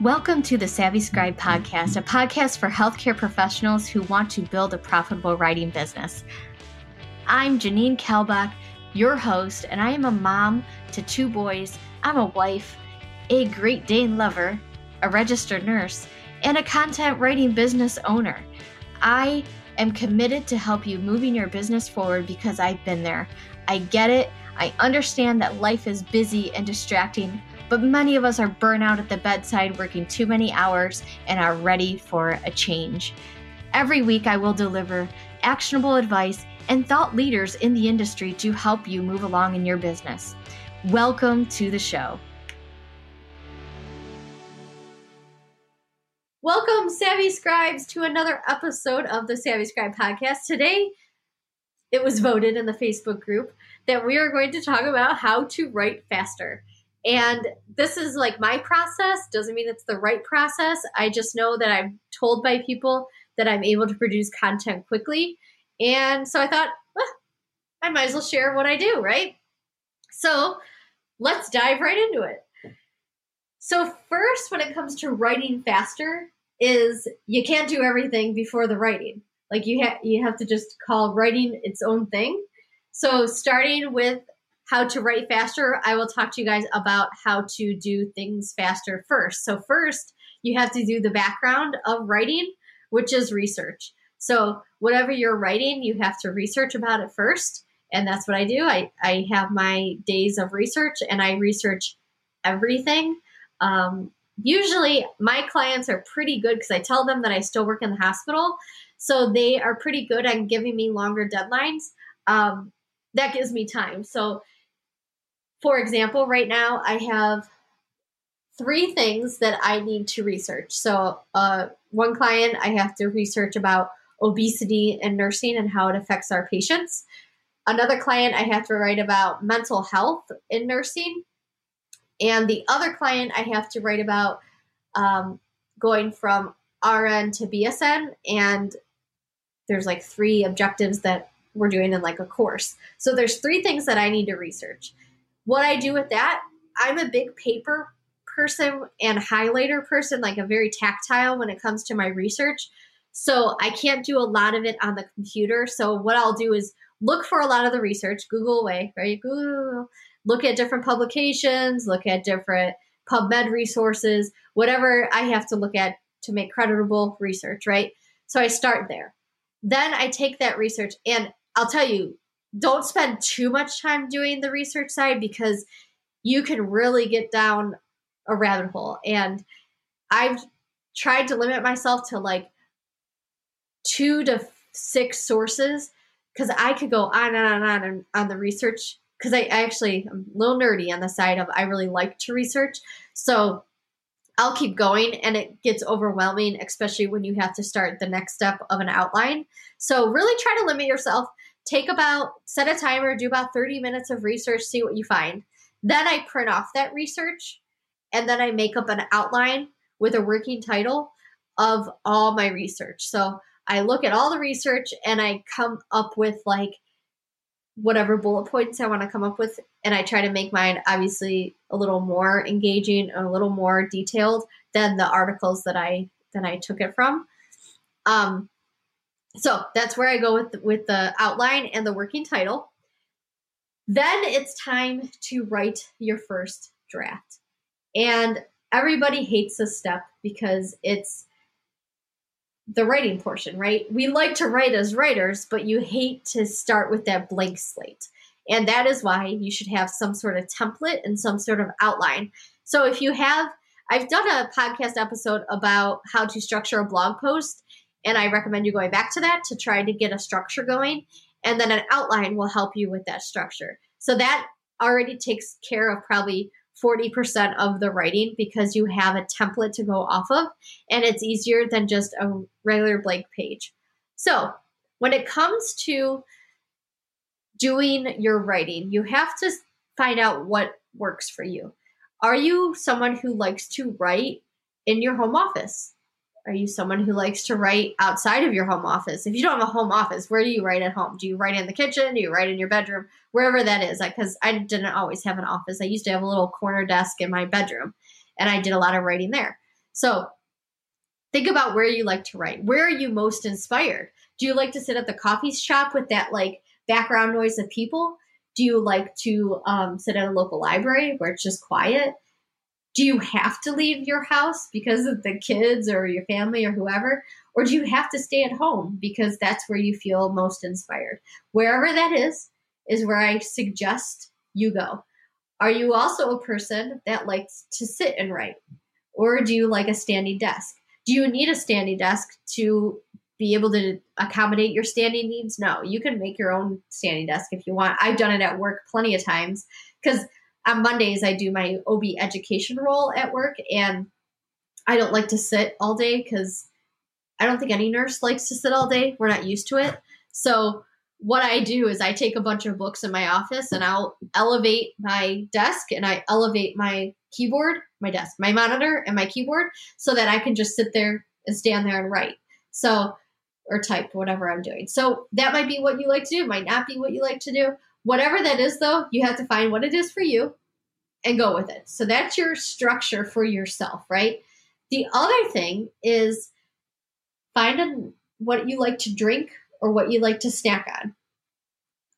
Welcome to the Savvy Scribe podcast, a podcast for healthcare professionals who want to build a profitable writing business. I'm Janine Kalbach, your host, and I am a mom to two boys. I'm a wife, a Great Dane lover, a registered nurse, and a content writing business owner. I am committed to help you moving your business forward because I've been there. I get it. I understand that life is busy and distracting, but many of us are burnout at the bedside, working too many hours, and are ready for a change. Every week, I will deliver actionable advice and thought leaders in the industry to help you move along in your business. Welcome to the show. Welcome, Savvy Scribes, to another episode of the Savvy Scribe podcast. Today, it was voted in the Facebook group that we are going to talk about how to write faster. And this is like my process, doesn't mean it's the right process. I just know that I'm told by people that I'm able to produce content quickly. And so I thought, well, I might as well share what I do, right? So let's dive right into it. So, first, when it comes to writing faster, is you can't do everything before the writing. Like you have you have to just call writing its own thing. So starting with how to write faster, I will talk to you guys about how to do things faster first. So, first, you have to do the background of writing, which is research. So, whatever you're writing, you have to research about it first. And that's what I do. I, I have my days of research and I research everything. Um, usually, my clients are pretty good because I tell them that I still work in the hospital. So, they are pretty good at giving me longer deadlines. Um, that gives me time. So, for example, right now I have three things that I need to research. So, uh, one client, I have to research about obesity and nursing and how it affects our patients. Another client, I have to write about mental health in nursing. And the other client, I have to write about um, going from RN to BSN. And there's like three objectives that we're doing in like a course. So there's three things that I need to research. What I do with that, I'm a big paper person and highlighter person, like a very tactile when it comes to my research. So I can't do a lot of it on the computer. So what I'll do is look for a lot of the research, Google away, right? Google, look at different publications, look at different PubMed resources, whatever I have to look at to make creditable research, right? So I start there. Then I take that research and I'll tell you, don't spend too much time doing the research side because you can really get down a rabbit hole. And I've tried to limit myself to like two to six sources because I could go on and on and on on the research because I, I, actually I'm a little nerdy on the side of I really like to research. So I'll keep going and it gets overwhelming, especially when you have to start the next step of an outline. So really try to limit yourself take about set a timer do about 30 minutes of research see what you find. Then i print off that research and then i make up an outline with a working title of all my research. So i look at all the research and i come up with like whatever bullet points i want to come up with and i try to make mine obviously a little more engaging and a little more detailed than the articles that i that i took it from. Um so that's where I go with with the outline and the working title. Then it's time to write your first draft. And everybody hates this step because it's the writing portion, right? We like to write as writers, but you hate to start with that blank slate. And that is why you should have some sort of template and some sort of outline. So if you have, I've done a podcast episode about how to structure a blog post, and I recommend you going back to that to try to get a structure going. And then an outline will help you with that structure. So that already takes care of probably 40% of the writing because you have a template to go off of and it's easier than just a regular blank page. So, when it comes to doing your writing, you have to find out what works for you. Are you someone who likes to write in your home office? Are you someone who likes to write outside of your home office? If you don't have a home office, where do you write at home? Do you write in the kitchen? Do you write in your bedroom? Wherever that is. Because I didn't always have an office. I used to have a little corner desk in my bedroom, and I did a lot of writing there. So think about where you like to write. Where are you most inspired? Do you like to sit at the coffee shop with that like background noise of people? Do you like to um, sit at a local library where it's just quiet? Do you have to leave your house because of the kids or your family or whoever? Or do you have to stay at home because that's where you feel most inspired? Wherever that is, is where I suggest you go. Are you also a person that likes to sit and write? Or do you like a standing desk? Do you need a standing desk to be able to accommodate your standing needs? No, you can make your own standing desk if you want. I've done it at work plenty of times because on Mondays, I do my OB education role at work, and I don't like to sit all day because I don't think any nurse likes to sit all day. We're not used to it. So, what I do is I take a bunch of books in my office and I'll elevate my desk and I elevate my keyboard, my desk, my monitor, and my keyboard so that I can just sit there and stand there and write. So, or type, whatever I'm doing. So, that might be what you like to do, might not be what you like to do. Whatever that is, though, you have to find what it is for you and go with it. So that's your structure for yourself, right? The other thing is find a, what you like to drink or what you like to snack on.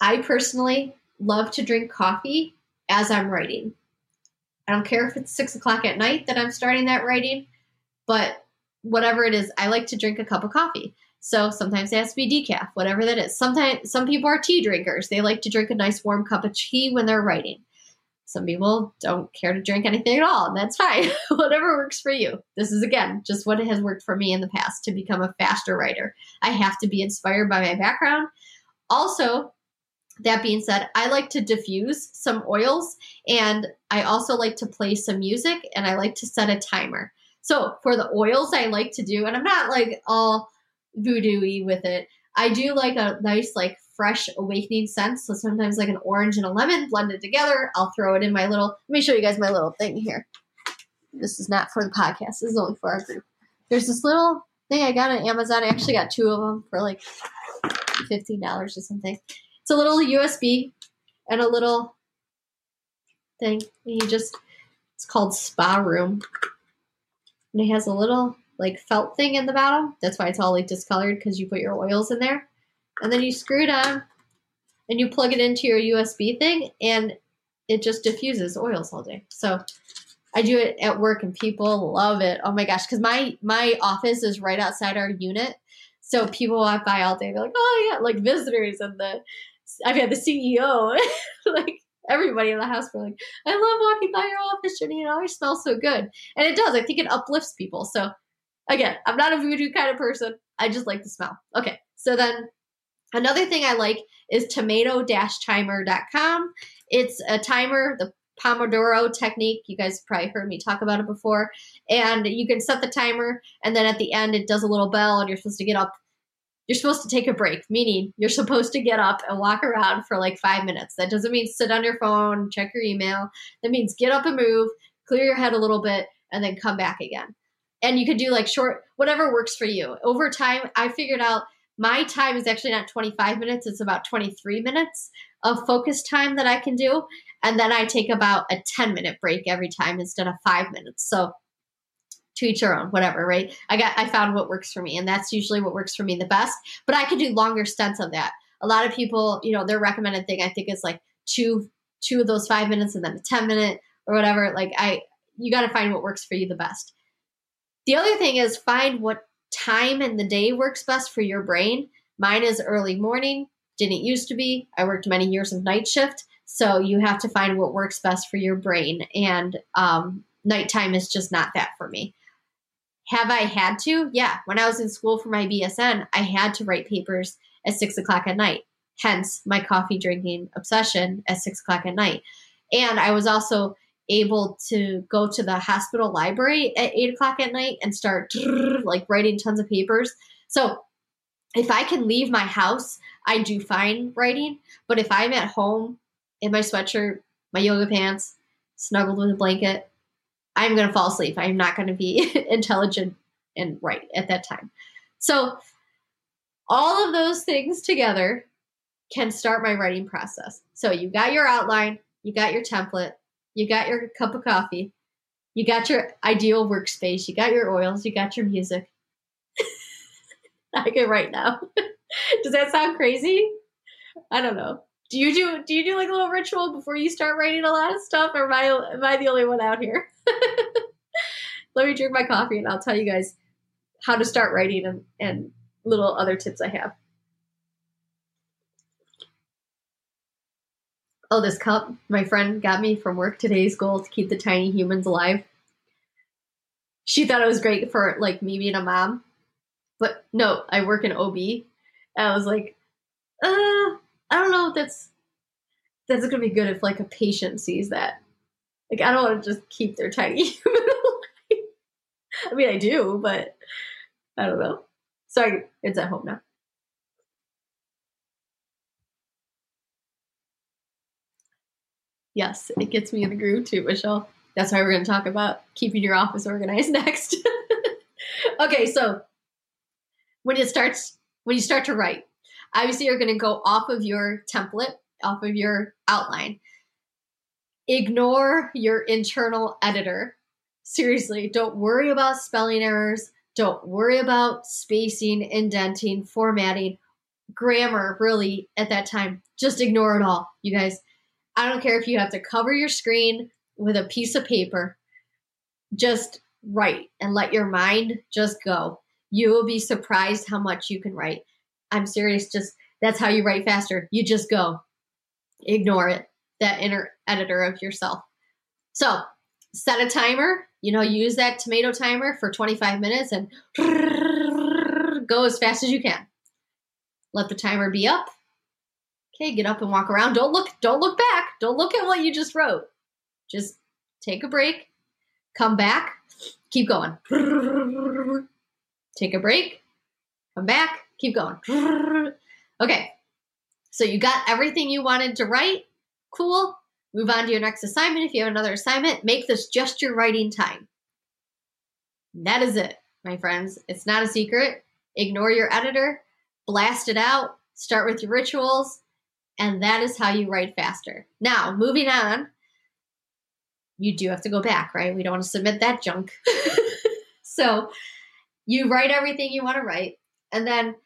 I personally love to drink coffee as I'm writing. I don't care if it's six o'clock at night that I'm starting that writing, but whatever it is, I like to drink a cup of coffee. So sometimes it has to be decaf, whatever that is. Sometimes some people are tea drinkers. They like to drink a nice warm cup of tea when they're writing. Some people don't care to drink anything at all, and that's fine. whatever works for you. This is again just what has worked for me in the past to become a faster writer. I have to be inspired by my background. Also, that being said, I like to diffuse some oils and I also like to play some music and I like to set a timer. So for the oils I like to do, and I'm not like all voodoo with it. I do like a nice, like fresh awakening scent. So sometimes like an orange and a lemon blended together. I'll throw it in my little. Let me show you guys my little thing here. This is not for the podcast. This is only for our group. There's this little thing I got on Amazon. I actually got two of them for like fifteen dollars or something. It's a little USB and a little thing. And you just it's called Spa Room, and it has a little like felt thing in the bottom. That's why it's all like discolored because you put your oils in there. And then you screw it on and you plug it into your USB thing and it just diffuses oils all day. So I do it at work and people love it. Oh my gosh, because my my office is right outside our unit. So people walk by all day, they're like, oh yeah, like visitors and the I've had the CEO, like everybody in the house were like, I love walking by your office, Jenny, it always smells so good. And it does. I think it uplifts people. So Again, I'm not a voodoo kind of person. I just like the smell. Okay, so then another thing I like is tomato-timer.com. It's a timer, the Pomodoro technique. You guys probably heard me talk about it before. And you can set the timer, and then at the end, it does a little bell, and you're supposed to get up. You're supposed to take a break, meaning you're supposed to get up and walk around for like five minutes. That doesn't mean sit on your phone, check your email. That means get up and move, clear your head a little bit, and then come back again and you could do like short whatever works for you. Over time i figured out my time is actually not 25 minutes it's about 23 minutes of focus time that i can do and then i take about a 10 minute break every time instead of five minutes. So to each their own whatever right? I got i found what works for me and that's usually what works for me the best but i could do longer stints of that. A lot of people you know their recommended thing i think is like two two of those five minutes and then a 10 minute or whatever like i you got to find what works for you the best the other thing is find what time in the day works best for your brain. Mine is early morning, didn't used to be. I worked many years of night shift. So you have to find what works best for your brain. And um, nighttime is just not that for me. Have I had to? Yeah. When I was in school for my BSN, I had to write papers at six o'clock at night. Hence my coffee drinking obsession at six o'clock at night. And I was also able to go to the hospital library at eight o'clock at night and start like writing tons of papers. So if I can leave my house, I do fine writing. But if I'm at home in my sweatshirt, my yoga pants, snuggled with a blanket, I'm going to fall asleep. I'm not going to be intelligent and right at that time. So all of those things together can start my writing process. So you got your outline, you got your template, you got your cup of coffee, you got your ideal workspace, you got your oils, you got your music. I can write now. Does that sound crazy? I don't know. Do you do do you do like a little ritual before you start writing a lot of stuff, or am I am I the only one out here? Let me drink my coffee and I'll tell you guys how to start writing and, and little other tips I have. Oh, this cup my friend got me from work today's goal to keep the tiny humans alive. She thought it was great for like me being a mom. But no, I work in OB. And I was like, uh, I don't know if that's that's gonna be good if like a patient sees that. Like I don't want to just keep their tiny human alive. I mean I do, but I don't know. Sorry, it's at home now. Yes, it gets me in the groove too, Michelle. That's why we're going to talk about keeping your office organized next. okay, so when it starts, when you start to write, obviously you're going to go off of your template, off of your outline. Ignore your internal editor. Seriously, don't worry about spelling errors. Don't worry about spacing, indenting, formatting, grammar, really, at that time. Just ignore it all, you guys. I don't care if you have to cover your screen with a piece of paper. Just write and let your mind just go. You will be surprised how much you can write. I'm serious, just that's how you write faster. You just go. Ignore it, that inner editor of yourself. So, set a timer you know, use that tomato timer for 25 minutes and go as fast as you can. Let the timer be up. Okay, get up and walk around. Don't look don't look back. Don't look at what you just wrote. Just take a break. Come back. Keep going. Take a break. Come back. Keep going. Okay. So you got everything you wanted to write. Cool. Move on to your next assignment. If you have another assignment, make this just your writing time. That is it, my friends. It's not a secret. Ignore your editor, blast it out, start with your rituals, and that is how you write faster. Now, moving on, you do have to go back, right? We don't want to submit that junk. so you write everything you want to write, and then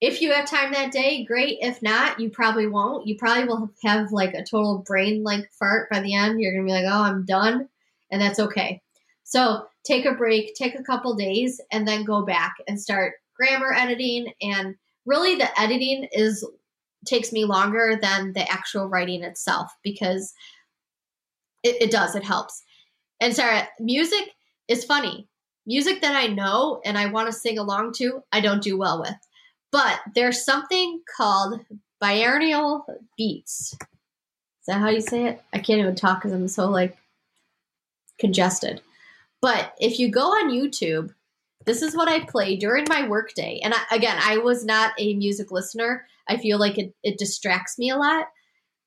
if you have time that day, great. If not, you probably won't. You probably will have like a total brain like fart by the end. You're going to be like, oh, I'm done. And that's okay. So take a break, take a couple days, and then go back and start grammar editing. And really, the editing is takes me longer than the actual writing itself because it, it does, it helps. And Sarah, music is funny. Music that I know and I want to sing along to, I don't do well with but there's something called biennial beats. Is that how you say it? I can't even talk because I'm so like congested. But if you go on YouTube, this is what I play during my workday. And I, again, I was not a music listener. I feel like it, it distracts me a lot.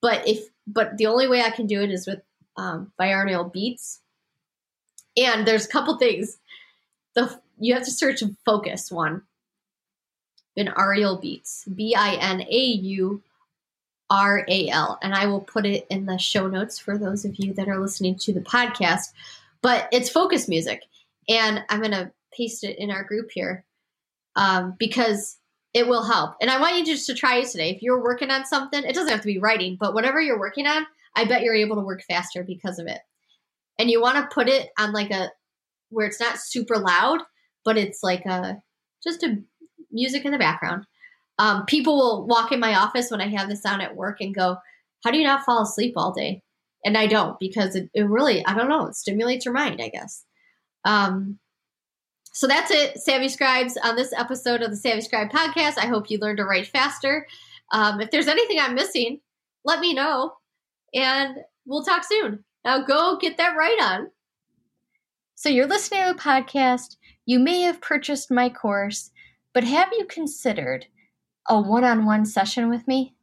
But if but the only way I can do it is with um, beats. And there's a couple things. The you have to search focus one binaural beats. B I N A U R A L. And I will put it in the show notes for those of you that are listening to the podcast. But it's focus music. And I'm to paste it in our group here um, because it will help. And I want you just to try it today. If you're working on something, it doesn't have to be writing, but whatever you're working on, I bet you're able to work faster because of it. And you want to put it on like a where it's not super loud, but it's like a just a music in the background. Um, people will walk in my office when I have this on at work and go, How do you not fall asleep all day? And I don't because it, it really, I don't know, it stimulates your mind, I guess. Um, so that's it, Savvy Scribes, on this episode of the Savvy Scribe podcast. I hope you learned to write faster. Um, if there's anything I'm missing, let me know, and we'll talk soon. Now go get that right on. So you're listening to a podcast. You may have purchased my course, but have you considered a one on one session with me?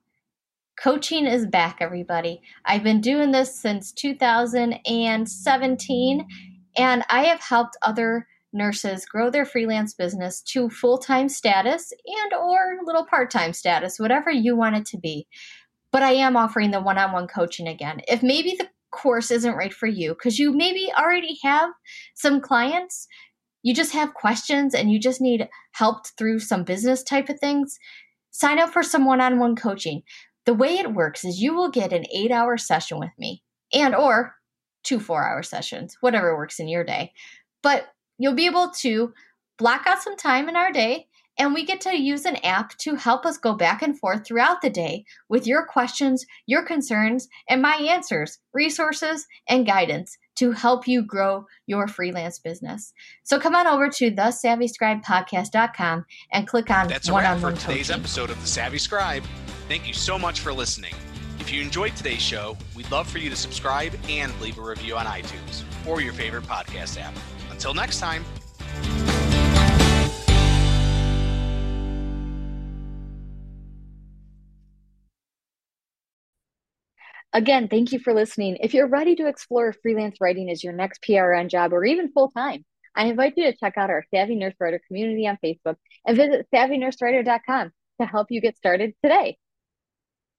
Coaching is back, everybody. I've been doing this since 2017, and I have helped other nurses grow their freelance business to full-time status and or little part-time status, whatever you want it to be. But I am offering the one-on-one coaching again. If maybe the course isn't right for you because you maybe already have some clients, you just have questions and you just need help through some business type of things, sign up for some one-on-one coaching. The way it works is you will get an 8-hour session with me and or two 4-hour sessions, whatever works in your day. But you'll be able to block out some time in our day and we get to use an app to help us go back and forth throughout the day with your questions, your concerns, and my answers, resources, and guidance to help you grow your freelance business. So come on over to thesavvyscribepodcast.com and click on That's a wrap for today's coaching. episode of The Savvy Scribe. Thank you so much for listening. If you enjoyed today's show, we'd love for you to subscribe and leave a review on iTunes or your favorite podcast app. Until next time. Again, thank you for listening. If you're ready to explore freelance writing as your next PRN job or even full time, I invite you to check out our Savvy Nurse Writer community on Facebook and visit savvynursewriter.com to help you get started today.